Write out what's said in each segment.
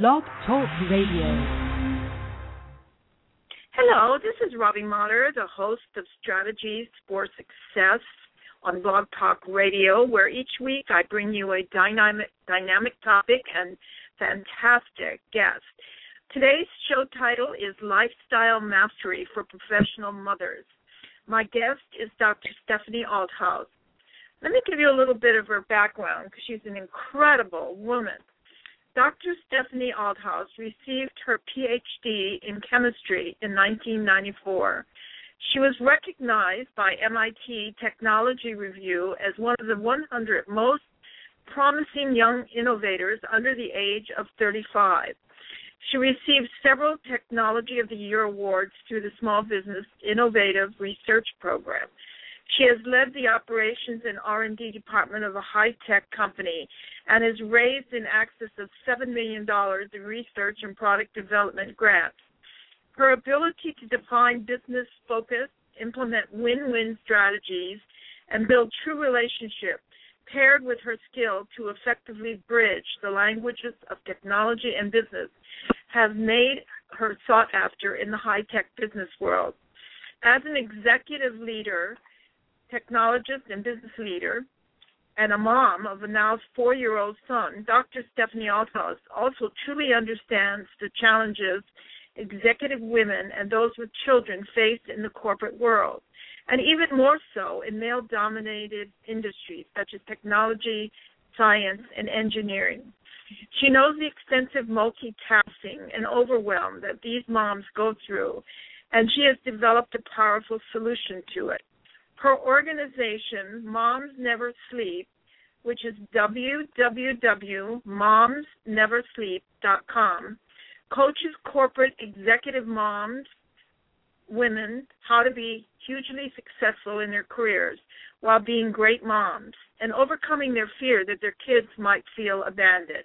Blog Talk Radio. Hello, this is Robbie Motter, the host of Strategies for Success on Blog Talk Radio, where each week I bring you a dynamic dynamic topic and fantastic guest. Today's show title is Lifestyle Mastery for Professional Mothers. My guest is Dr. Stephanie Althouse. Let me give you a little bit of her background because she's an incredible woman. Dr. Stephanie Althouse received her PhD in chemistry in 1994. She was recognized by MIT Technology Review as one of the 100 most promising young innovators under the age of 35. She received several Technology of the Year awards through the Small Business Innovative Research Program. She has led the operations and R&D department of a high-tech company and has raised in excess of $7 million in research and product development grants. Her ability to define business focus, implement win-win strategies, and build true relationships paired with her skill to effectively bridge the languages of technology and business have made her sought after in the high tech business world. As an executive leader, technologist, and business leader, and a mom of a now four year old son, Dr. Stephanie Althouse also truly understands the challenges executive women and those with children face in the corporate world, and even more so in male dominated industries such as technology, science, and engineering. She knows the extensive multitasking and overwhelm that these moms go through, and she has developed a powerful solution to it. Her organization, Moms Never Sleep, which is www.momsneversleep.com, coaches corporate executive moms, women, how to be hugely successful in their careers while being great moms and overcoming their fear that their kids might feel abandoned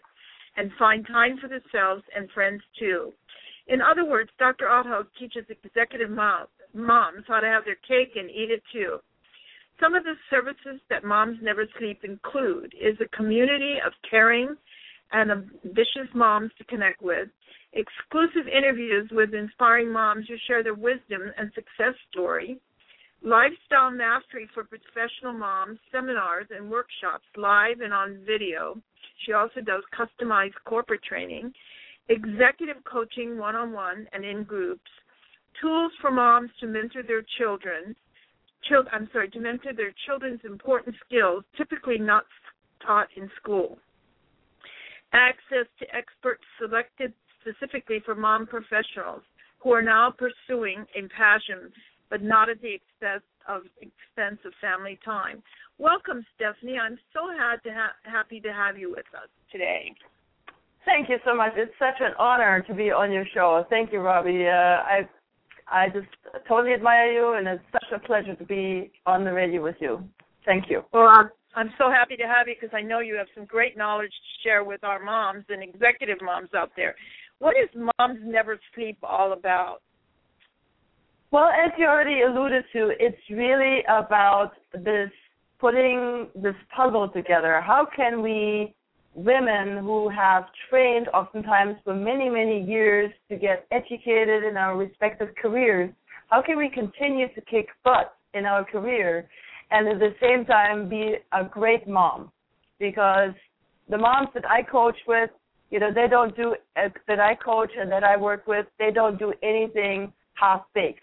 and find time for themselves and friends too. In other words, Dr. Althouse teaches executive moms how to have their cake and eat it too. Some of the services that Moms Never Sleep include is a community of caring and ambitious moms to connect with, exclusive interviews with inspiring moms who share their wisdom and success story, lifestyle mastery for professional moms, seminars and workshops live and on video. She also does customized corporate training, executive coaching one on one and in groups, tools for moms to mentor their children, child, I'm sorry, to mentor their children's important skills typically not taught in school. Access to experts selected specifically for mom professionals who are now pursuing a passion, but not at the expense of expense of family time. Welcome, Stephanie. I'm so to ha- happy to have you with us today. Thank you so much. It's such an honor to be on your show. Thank you, Robbie. Uh, I I just totally admire you, and it's such a pleasure to be on the radio with you. Thank you. Well, I'm, I'm so happy to have you because I know you have some great knowledge to share with our moms and executive moms out there. What is Moms Never Sleep all about? Well, as you already alluded to, it's really about this putting this puzzle together. How can we women who have trained oftentimes for many, many years to get educated in our respective careers, how can we continue to kick butt in our career and at the same time be a great mom? Because the moms that I coach with, you know, they don't do, uh, that I coach and that I work with, they don't do anything half baked.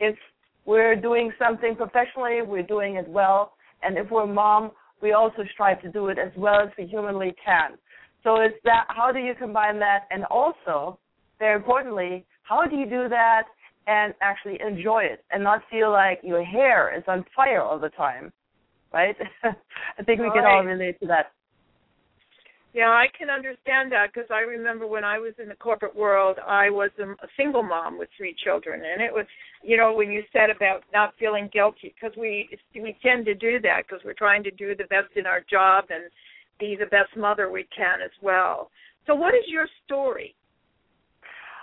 If we're doing something professionally, we're doing it well. And if we're mom, we also strive to do it as well as we humanly can. So it's that how do you combine that and also, very importantly, how do you do that and actually enjoy it and not feel like your hair is on fire all the time, right? I think we can all relate to that. Yeah, I can understand that because I remember when I was in the corporate world, I was a, single mom with three children, and it was, you know, when you said about not feeling guilty, because we we tend to do that because we're trying to do the best in our job and be the best mother we can as well. So, what is your story?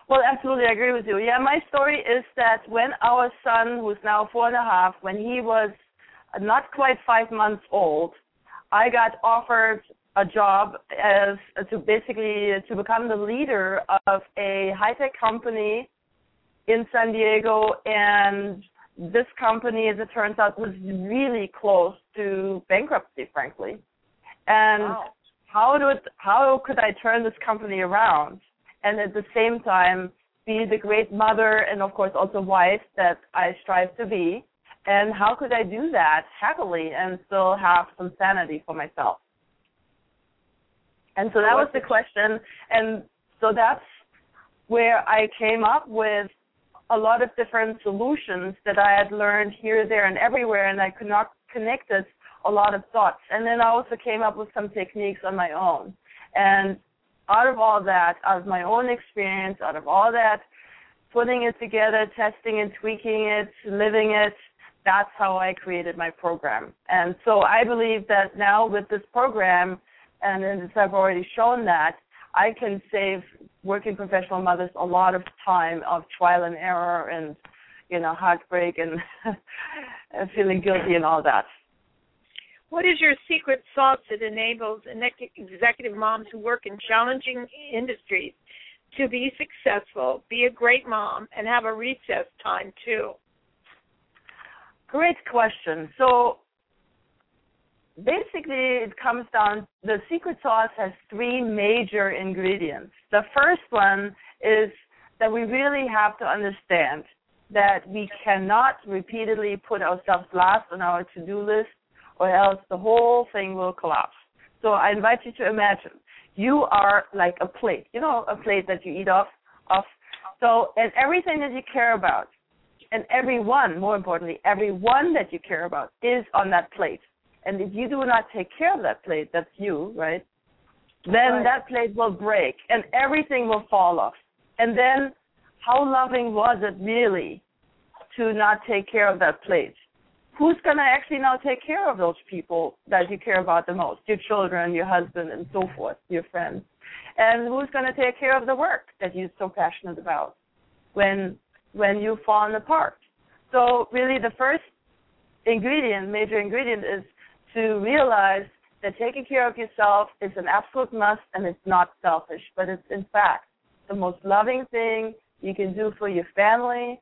Well, absolutely, I agree with you. Yeah, my story is that when our son, who's now four and a half, when he was not quite five months old, I got offered a job as to basically to become the leader of a high tech company in San Diego and this company as it turns out was really close to bankruptcy frankly. And wow. how did how could I turn this company around and at the same time be the great mother and of course also wife that I strive to be? And how could I do that happily and still have some sanity for myself and so that was the question. And so that's where I came up with a lot of different solutions that I had learned here, there, and everywhere, and I could not connect connected a lot of thoughts. And then I also came up with some techniques on my own. And out of all that, out of my own experience, out of all that, putting it together, testing and tweaking it, living it, that's how I created my program. And so I believe that now with this program, and as I've already shown that, I can save working professional mothers a lot of time of trial and error and, you know, heartbreak and, and feeling guilty and all that. What is your secret sauce that enables executive moms who work in challenging industries to be successful, be a great mom, and have a recess time too? Great question. So basically it comes down the secret sauce has three major ingredients. The first one is that we really have to understand that we cannot repeatedly put ourselves last on our to-do list or else the whole thing will collapse. So I invite you to imagine you are like a plate, you know, a plate that you eat off off. So and everything that you care about and everyone, more importantly, everyone that you care about is on that plate. And if you do not take care of that plate, that's you, right? Then right. that plate will break and everything will fall off. And then how loving was it really to not take care of that plate? Who's going to actually now take care of those people that you care about the most? Your children, your husband, and so forth, your friends. And who's going to take care of the work that you're so passionate about when when you've fallen apart? So really the first ingredient, major ingredient is to realize that taking care of yourself is an absolute must and it's not selfish, but it's in fact the most loving thing you can do for your family,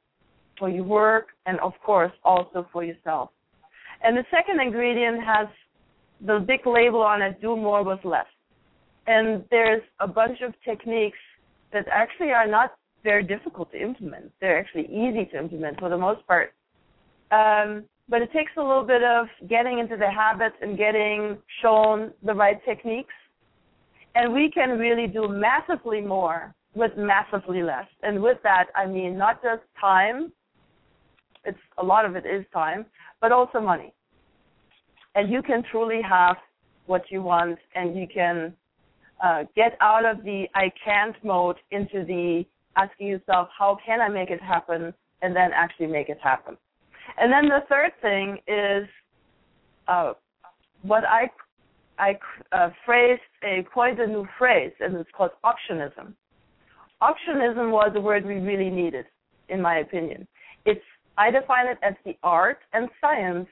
for your work, and of course also for yourself. And the second ingredient has the big label on it, do more with less. And there's a bunch of techniques that actually are not very difficult to implement. They're actually easy to implement for the most part. Um, but it takes a little bit of getting into the habits and getting shown the right techniques. And we can really do massively more with massively less. And with that, I mean not just time, it's a lot of it is time, but also money. And you can truly have what you want and you can uh, get out of the I can't mode into the asking yourself, how can I make it happen? And then actually make it happen. And then the third thing is uh, what I I uh, phrased a quite a new phrase, and it's called optionism. Optionism was a word we really needed, in my opinion. It's I define it as the art and science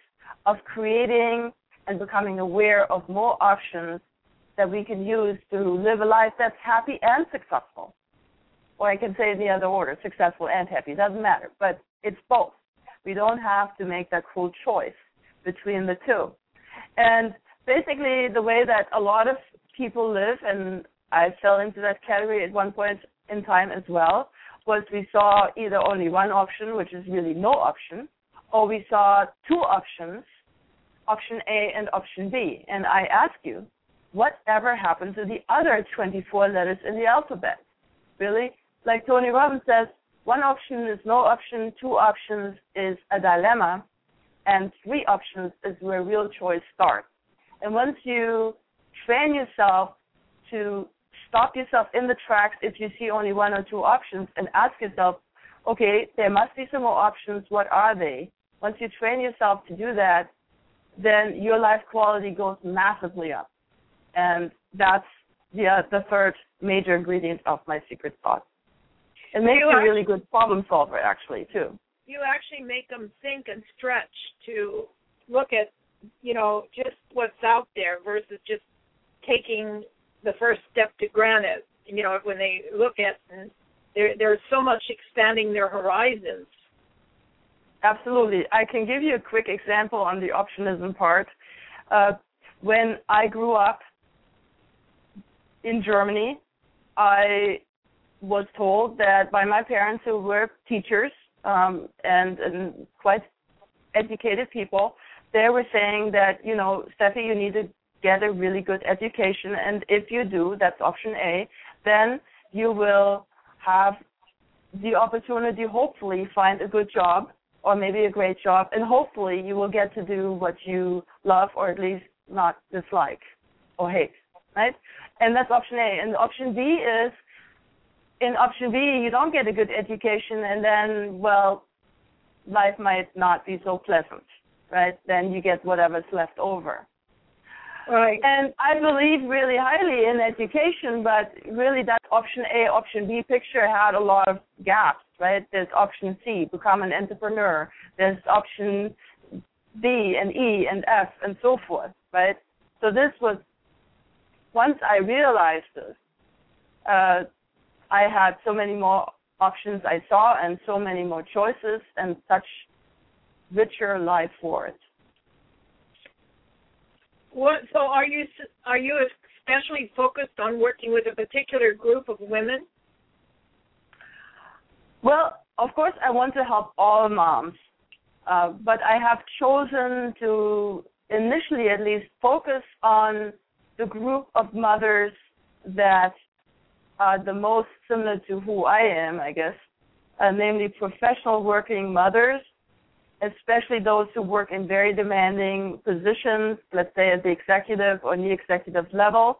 of creating and becoming aware of more options that we can use to live a life that's happy and successful. Or I can say in the other order, successful and happy. Doesn't matter, but it's both. We don't have to make that cruel choice between the two. And basically, the way that a lot of people live, and I fell into that category at one point in time as well, was we saw either only one option, which is really no option, or we saw two options, option A and option B. And I ask you, whatever happened to the other 24 letters in the alphabet? Really? Like Tony Robbins says, one option is no option, two options is a dilemma, and three options is where real choice starts. And once you train yourself to stop yourself in the tracks if you see only one or two options and ask yourself, okay, there must be some more options. What are they? Once you train yourself to do that, then your life quality goes massively up. And that's the, the third major ingredient of my secret sauce. It makes you, you a really good problem solver, actually, too. You actually make them think and stretch to look at, you know, just what's out there versus just taking the first step to granite. You know, when they look at there, there's so much expanding their horizons. Absolutely. I can give you a quick example on the optionism part. Uh, when I grew up in Germany, I was told that by my parents who were teachers um, and, and quite educated people, they were saying that, you know, Stephie, you need to get a really good education. And if you do, that's option A, then you will have the opportunity, hopefully, find a good job or maybe a great job, and hopefully you will get to do what you love or at least not dislike or hate, right? And that's option A. And option B is in option B, you don't get a good education, and then, well, life might not be so pleasant, right? Then you get whatever's left over. Right. And I believe really highly in education, but really that option A, option B picture had a lot of gaps, right? There's option C, become an entrepreneur. There's option D and E and F and so forth, right? So this was, once I realized this, uh, I had so many more options I saw and so many more choices and such richer life for it. What? So are you are you especially focused on working with a particular group of women? Well, of course, I want to help all moms, uh, but I have chosen to initially, at least, focus on the group of mothers that are the most similar to who I am, I guess, uh, namely professional working mothers especially those who work in very demanding positions, let's say at the executive or the executive level.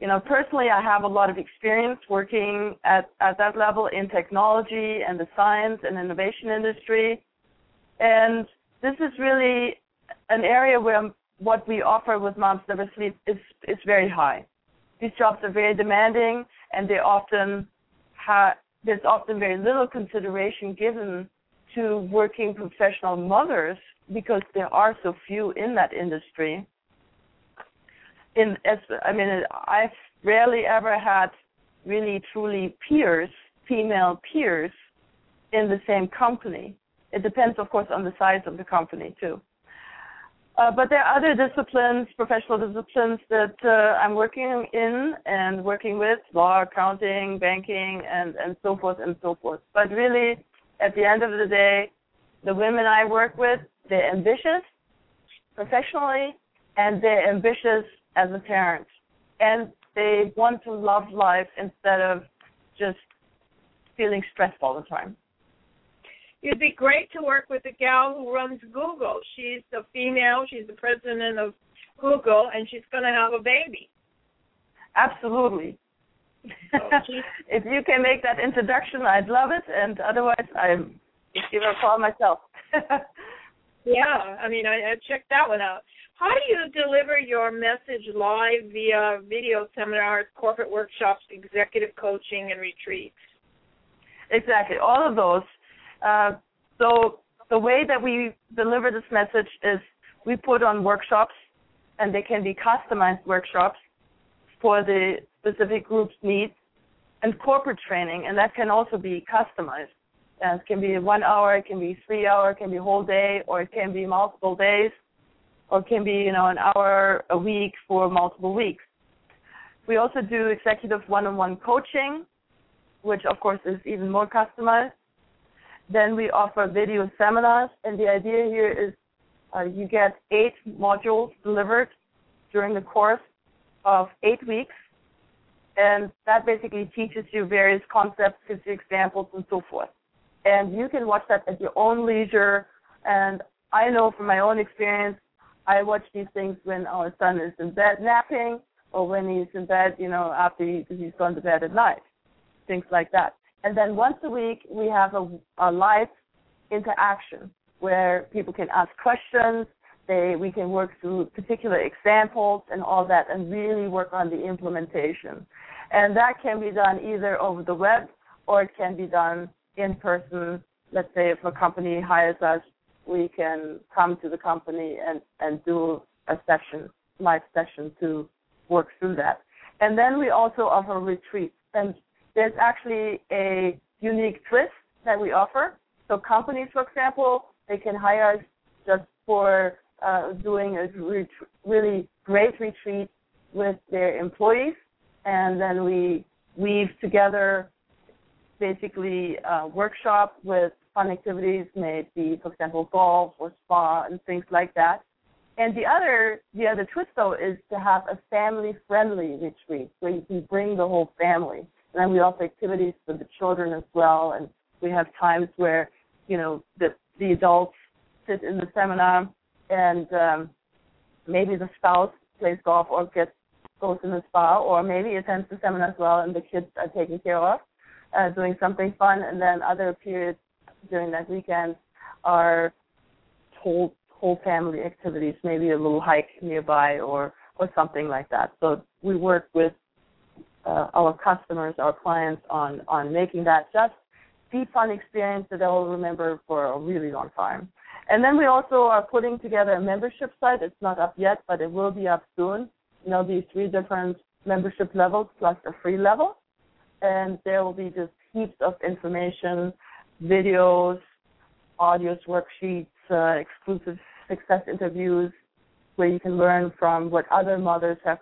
You know, personally, I have a lot of experience working at, at that level in technology and the science and innovation industry. And this is really an area where what we offer with Moms Never Sleep is, is very high. These jobs are very demanding and they often have, there's often very little consideration given to working professional mothers because there are so few in that industry. In as I mean, I've rarely ever had really truly peers, female peers, in the same company. It depends, of course, on the size of the company too. Uh, but there are other disciplines, professional disciplines that uh, I'm working in and working with, law, accounting, banking, and, and so forth and so forth. But really, at the end of the day, the women I work with, they're ambitious professionally and they're ambitious as a parent. And they want to love life instead of just feeling stressed all the time. It'd be great to work with the gal who runs Google. She's a female, she's the president of Google, and she's going to have a baby. Absolutely. if you can make that introduction, I'd love it. And otherwise, I'm give her a call myself. yeah, I mean, I, I checked that one out. How do you deliver your message live via video seminars, corporate workshops, executive coaching, and retreats? Exactly, all of those. Uh, so the way that we deliver this message is we put on workshops, and they can be customized workshops for the specific group's needs, and corporate training, and that can also be customized. And it can be one hour, it can be three hour, it can be whole day, or it can be multiple days, or it can be you know an hour a week for multiple weeks. We also do executive one-on-one coaching, which of course is even more customized. Then we offer video seminars, and the idea here is uh, you get eight modules delivered during the course of eight weeks, and that basically teaches you various concepts, gives you examples, and so forth. And you can watch that at your own leisure. And I know from my own experience, I watch these things when our son is in bed napping, or when he's in bed, you know, after he, he's gone to bed at night, things like that. And then once a week, we have a, a live interaction where people can ask questions, they we can work through particular examples and all that and really work on the implementation. And that can be done either over the web or it can be done in person. Let's say if a company hires us, we can come to the company and, and do a session, live session to work through that. And then we also offer retreats. And there's actually a unique twist that we offer. So companies, for example, they can hire us just for uh, doing a ret- really great retreat with their employees, and then we weave together basically a workshop with fun activities, maybe for example golf or spa and things like that. And the other the other twist though is to have a family friendly retreat where you can bring the whole family. And we offer activities for the children as well and we have times where, you know, the the adults sit in the seminar and um maybe the spouse plays golf or gets goes in the spa or maybe attends the seminar as well and the kids are taken care of, uh, doing something fun and then other periods during that weekend are whole whole family activities, maybe a little hike nearby or or something like that. So we work with uh, our customers, our clients on on making that just deep fun experience that they'll remember for a really long time. And then we also are putting together a membership site. It's not up yet, but it will be up soon. Know, these three different membership levels plus a free level. And there will be just heaps of information, videos, audios, worksheets, uh, exclusive success interviews where you can learn from what other mothers have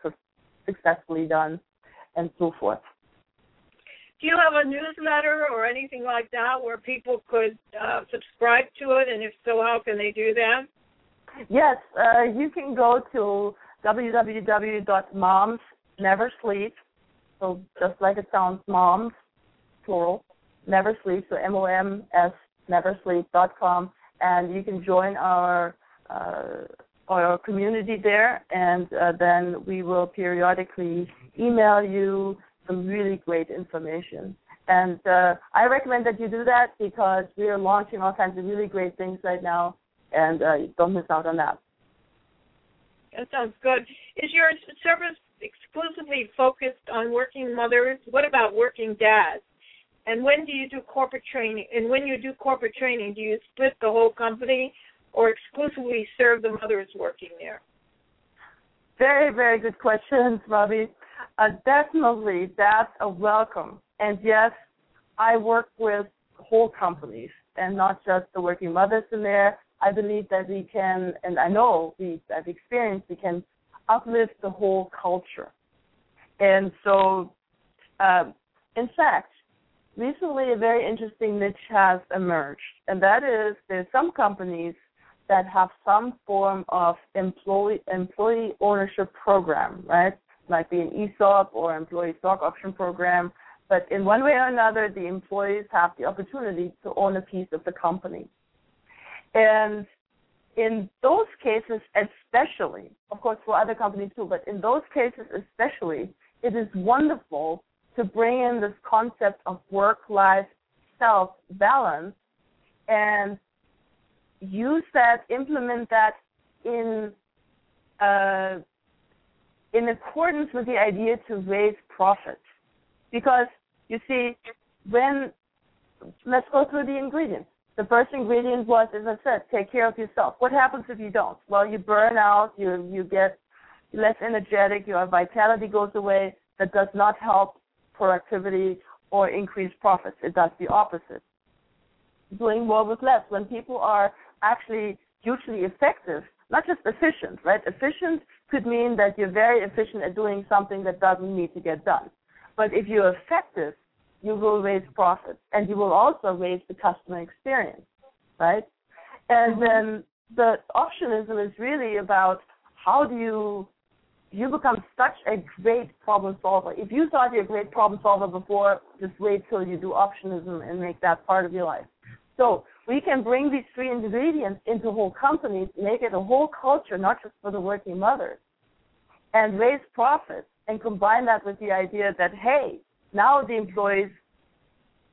successfully done and so forth. Do you have a newsletter or anything like that where people could uh, subscribe to it? And if so, how can they do that? Yes, uh, you can go to www.momsneversleep. So just like it sounds, moms, plural, never sleep. So M O M S neversleep.com, and you can join our uh, our community there, and uh, then we will periodically email you some really great information. And uh, I recommend that you do that because we are launching all kinds of really great things right now, and uh, don't miss out on that. That sounds good. Is your service exclusively focused on working mothers? What about working dads? And when do you do corporate training? And when you do corporate training, do you split the whole company or exclusively serve the mothers working there? Very, very good questions, Robbie. Uh, definitely, that's a welcome. And yes, I work with whole companies and not just the working mothers in there. I believe that we can, and I know we, I've experienced, we can uplift the whole culture. And so, uh, in fact, recently a very interesting niche has emerged, and that is there's some companies that have some form of employee employee ownership program, right? Might be an ESOP or employee stock option program, but in one way or another, the employees have the opportunity to own a piece of the company. And in those cases, especially, of course, for other companies too, but in those cases especially, it is wonderful to bring in this concept of work-life self balance and use that, implement that in uh, in accordance with the idea to raise profits. Because you see, when let's go through the ingredients. The first ingredient was, as I said, take care of yourself. What happens if you don't? Well, you burn out, you you get less energetic, your vitality goes away. That does not help productivity or increase profits. It does the opposite. Doing more with less. When people are actually hugely effective, not just efficient, right? Efficient could mean that you're very efficient at doing something that doesn't need to get done. But if you're effective, you will raise profits and you will also raise the customer experience, right? And mm-hmm. then the optionism is really about how do you you become such a great problem solver. If you thought you're a great problem solver before, just wait till you do optionism and make that part of your life. So we can bring these three ingredients into whole companies, make it a whole culture, not just for the working mothers, and raise profits and combine that with the idea that, hey, now the employees,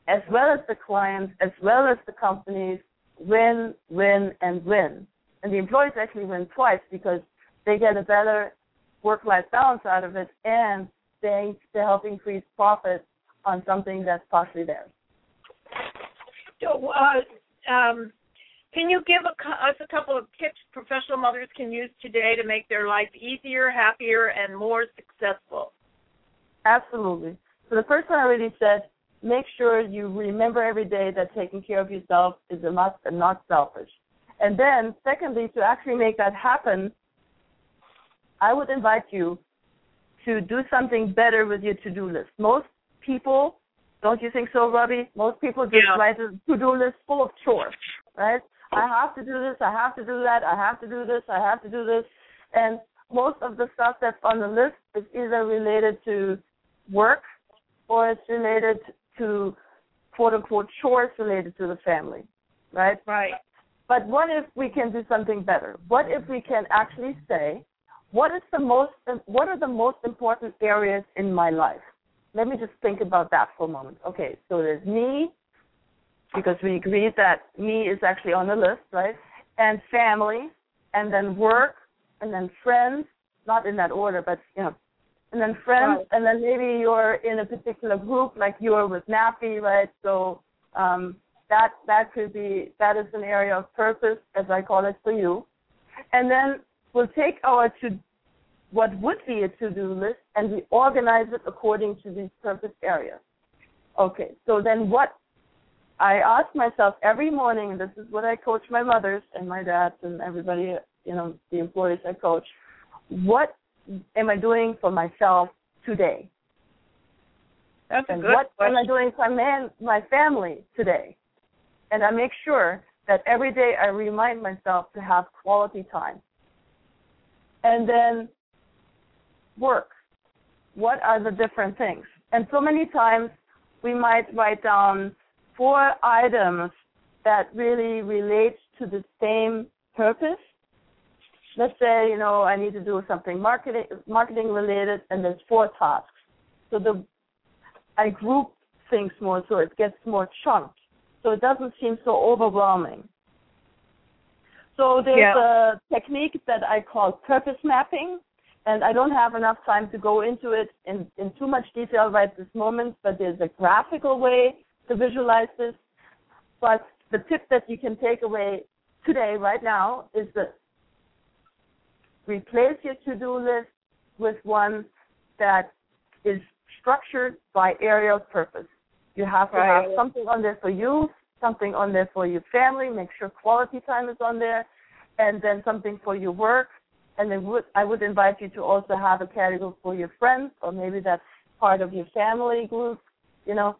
as well as the clients, as well as the companies, win, win, and win. And the employees actually win twice because they get a better work-life balance out of it, and they they help increase profits on something that's partially theirs. So, uh, um, Can you give a, us a couple of tips professional mothers can use today to make their life easier, happier, and more successful? Absolutely. So the first one I already said, make sure you remember every day that taking care of yourself is a must and not selfish. And then, secondly, to actually make that happen, I would invite you to do something better with your to-do list. Most people, don't you think so, Robbie? Most people just yeah. write a to-do list full of chores, right? I have to do this, I have to do that, I have to do this, I have to do this. And most of the stuff that's on the list is either related to work or it's related to quote unquote chores related to the family. Right? Right. But what if we can do something better? What if we can actually say, what is the most what are the most important areas in my life? Let me just think about that for a moment. Okay, so there's me, because we agreed that me is actually on the list, right? And family, and then work, and then friends, not in that order, but you know, and then friends, right. and then maybe you're in a particular group, like you're with NAFE, right? So um, that that could be that is an area of purpose, as I call it for you. And then we'll take our to what would be a to-do list and we organize it according to these purpose areas. Okay, so then what I ask myself every morning, and this is what I coach my mothers and my dads and everybody, you know, the employees I coach, what am I doing for myself today? That's and good what question. am I doing for man, my family today? And I make sure that every day I remind myself to have quality time. And then work. What are the different things? And so many times we might write down four items that really relate to the same purpose. Let's say, you know, I need to do something marketing marketing related and there's four tasks. So the I group things more so it gets more chunked. So it doesn't seem so overwhelming. So there's yeah. a technique that I call purpose mapping and I don't have enough time to go into it in, in too much detail right this moment, but there's a graphical way to visualize this. But the tip that you can take away today, right now, is that replace your to-do list with one that is structured by area of purpose. You have to right. have something on there for you, something on there for your family, make sure quality time is on there, and then something for your work. And would, I would invite you to also have a category for your friends, or maybe that's part of your family group, you know,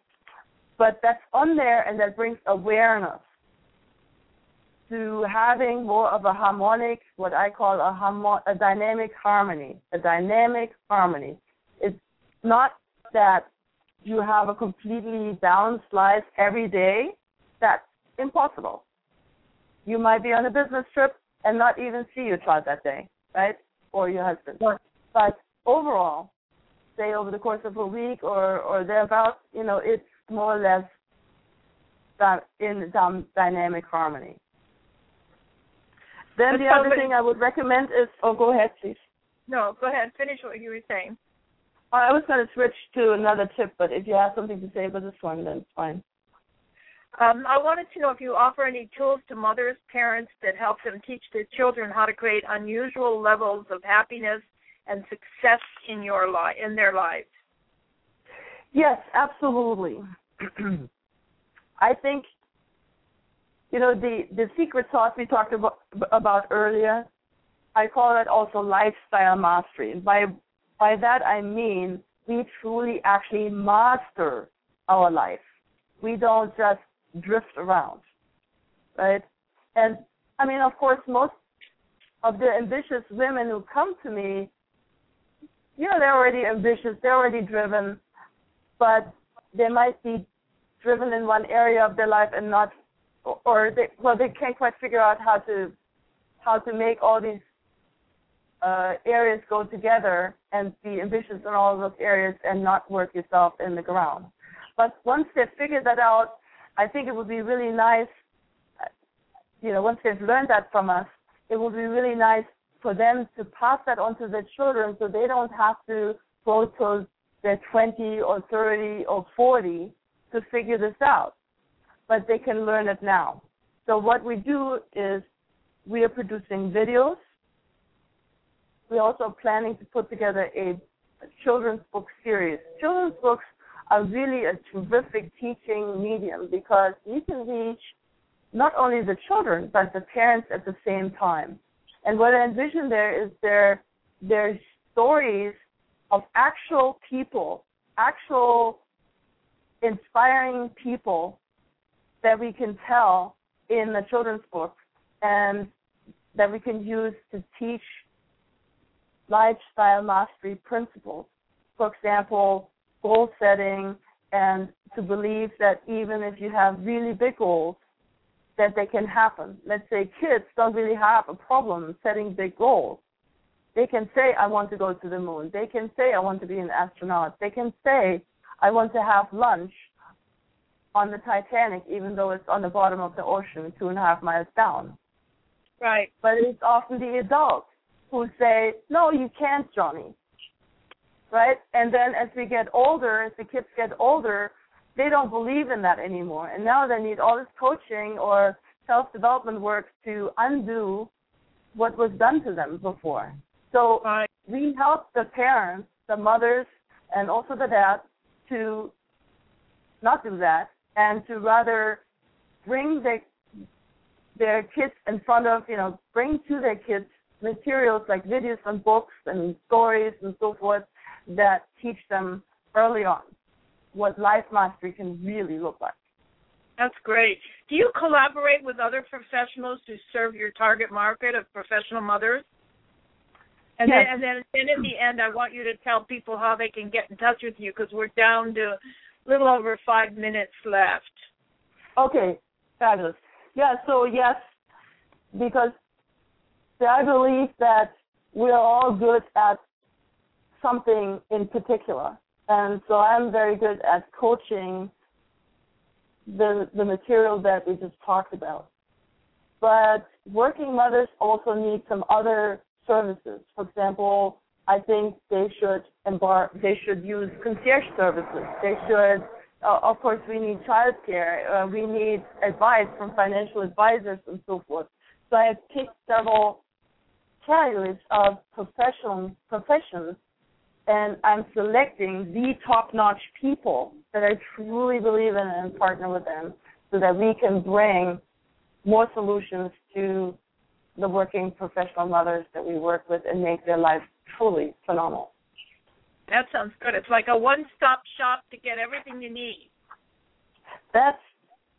but that's on there and that brings awareness to having more of a harmonic, what I call a, harmo- a dynamic harmony, a dynamic harmony. It's not that you have a completely balanced life every day. That's impossible. You might be on a business trip and not even see your child that day, right? Or your husband. But overall, say over the course of a week or, or thereabouts, you know, it's more or less in some dynamic harmony. Then the other thing I would recommend is, oh, go ahead, please. No, go ahead. Finish what you were saying. I was going to switch to another tip, but if you have something to say about this one, then it's fine. Um, I wanted to know if you offer any tools to mothers, parents that help them teach their children how to create unusual levels of happiness and success in your li- in their lives. Yes, absolutely. I think you know the the secret sauce we talked about about earlier. I call that also lifestyle mastery. By by that I mean we truly actually master our life. We don't just drift around, right? And I mean, of course, most of the ambitious women who come to me, you know, they're already ambitious, they're already driven, but they might be driven in one area of their life and not, or they well they can't quite figure out how to how to make all these uh, areas go together and be ambitious in all of those areas and not work yourself in the ground. But once they figure that out, I think it would be really nice. You know, once they've learned that from us, it would be really nice for them to pass that on to their children, so they don't have to go till they're 20 or 30 or 40 to figure this out, but they can learn it now. So what we do is we are producing videos. We're also planning to put together a, a children's book series. Children's books are really a terrific teaching medium because you can reach not only the children but the parents at the same time. And what I envision there is there there's stories of actual people, actual inspiring people that we can tell in the children's book and that we can use to teach lifestyle mastery principles. For example, goal setting and to believe that even if you have really big goals, that they can happen. Let's say kids don't really have a problem setting big goals. They can say, I want to go to the moon. They can say, I want to be an astronaut. They can say, I want to have lunch on the Titanic, even though it's on the bottom of the ocean, two and a half miles down. Right. But it's often the adults who say, No, you can't, Johnny. Right? And then as we get older, as the kids get older, they don't believe in that anymore. And now they need all this coaching or self development work to undo what was done to them before. So right. we help the parents, the mothers, and also the dads to not do that and to rather bring their their kids in front of you know bring to their kids materials like videos and books and stories and so forth that teach them early on what life mastery can really look like. That's great. Do you collaborate with other professionals to serve your target market of professional mothers? And yes. then, and then, then at the end, I want you to tell people how they can get in touch with you because we're down to a little over five minutes left. Okay, fabulous. Yeah, so yes, because I believe that we're all good at something in particular. And so I'm very good at coaching the the material that we just talked about. But working mothers also need some other services. For example, I think they should embark. They should use concierge services. They should. Uh, of course, we need childcare. Uh, we need advice from financial advisors and so forth. So I have picked several categories of professional professions, and I'm selecting the top-notch people that I truly believe in and partner with them, so that we can bring more solutions to the working professional mothers that we work with and make their life truly phenomenal. That sounds good. It's like a one-stop shop to get everything you need. That's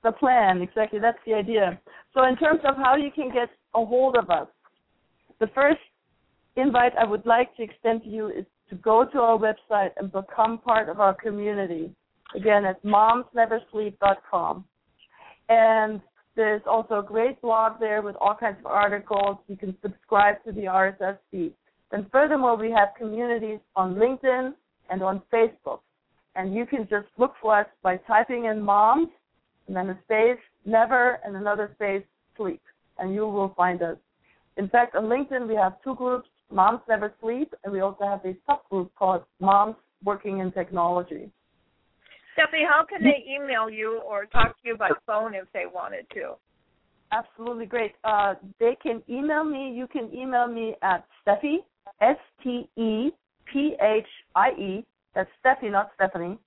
the plan, exactly. That's the idea. So, in terms of how you can get a hold of us, the first invite I would like to extend to you is to go to our website and become part of our community. Again, it's momsneversleep.com. And there's also a great blog there with all kinds of articles. You can subscribe to the RSS feed. And furthermore, we have communities on LinkedIn and on Facebook. And you can just look for us by typing in moms and then a space, never, and another space, sleep. And you will find us. In fact, on LinkedIn, we have two groups, Moms Never Sleep, and we also have a subgroup called Moms Working in Technology. Stephie, how can they email you or talk to you by phone if they wanted to? Absolutely great. Uh, they can email me. You can email me at Stephie, S T E P H I E, that's Stephie, not Stephanie,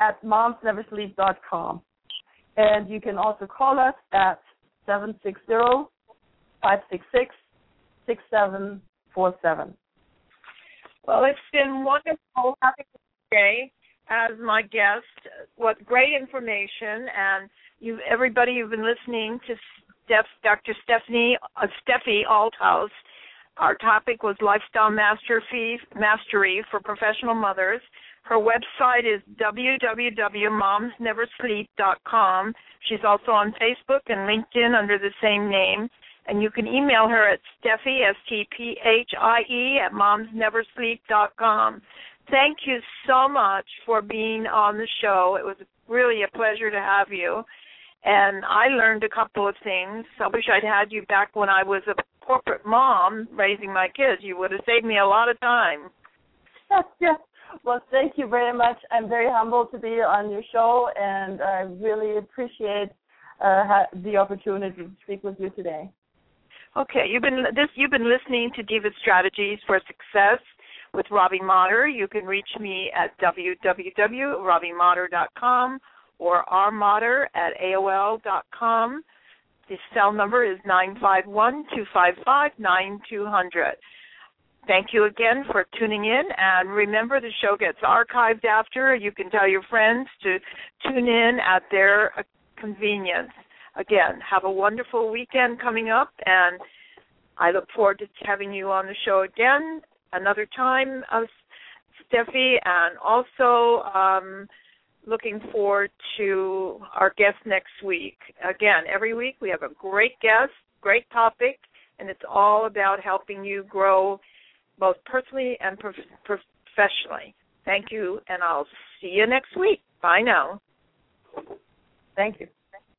at momsneversleep.com. And you can also call us at 760 566 6747. Well, it's been wonderful having you today as my guest. What great information, and you, everybody, you've been listening to Steph, Dr. Stephanie uh, Stephie Althouse. Our topic was lifestyle mastery, mastery for professional mothers. Her website is www.momsneversleep.com. She's also on Facebook and LinkedIn under the same name. And you can email her at Stephie, S-T-P-H-I-E, at momsneversleep.com. Thank you so much for being on the show. It was really a pleasure to have you. And I learned a couple of things. I wish I'd had you back when I was a corporate mom raising my kids. You would have saved me a lot of time. Well, thank you very much. I'm very humbled to be on your show, and I really appreciate uh, the opportunity to speak with you today. Okay, you've been this you've been listening to Diva Strategies for Success with Robbie Motter. You can reach me at www.robbiemotter.com or rmotter at aol.com. The cell number is nine five one two five five nine two hundred. Thank you again for tuning in. And remember, the show gets archived after. You can tell your friends to tune in at their convenience. Again, have a wonderful weekend coming up, and I look forward to having you on the show again another time, uh, Stephie, and also um, looking forward to our guest next week. Again, every week we have a great guest, great topic, and it's all about helping you grow both personally and prof- professionally. Thank you, and I'll see you next week. Bye now. Thank you.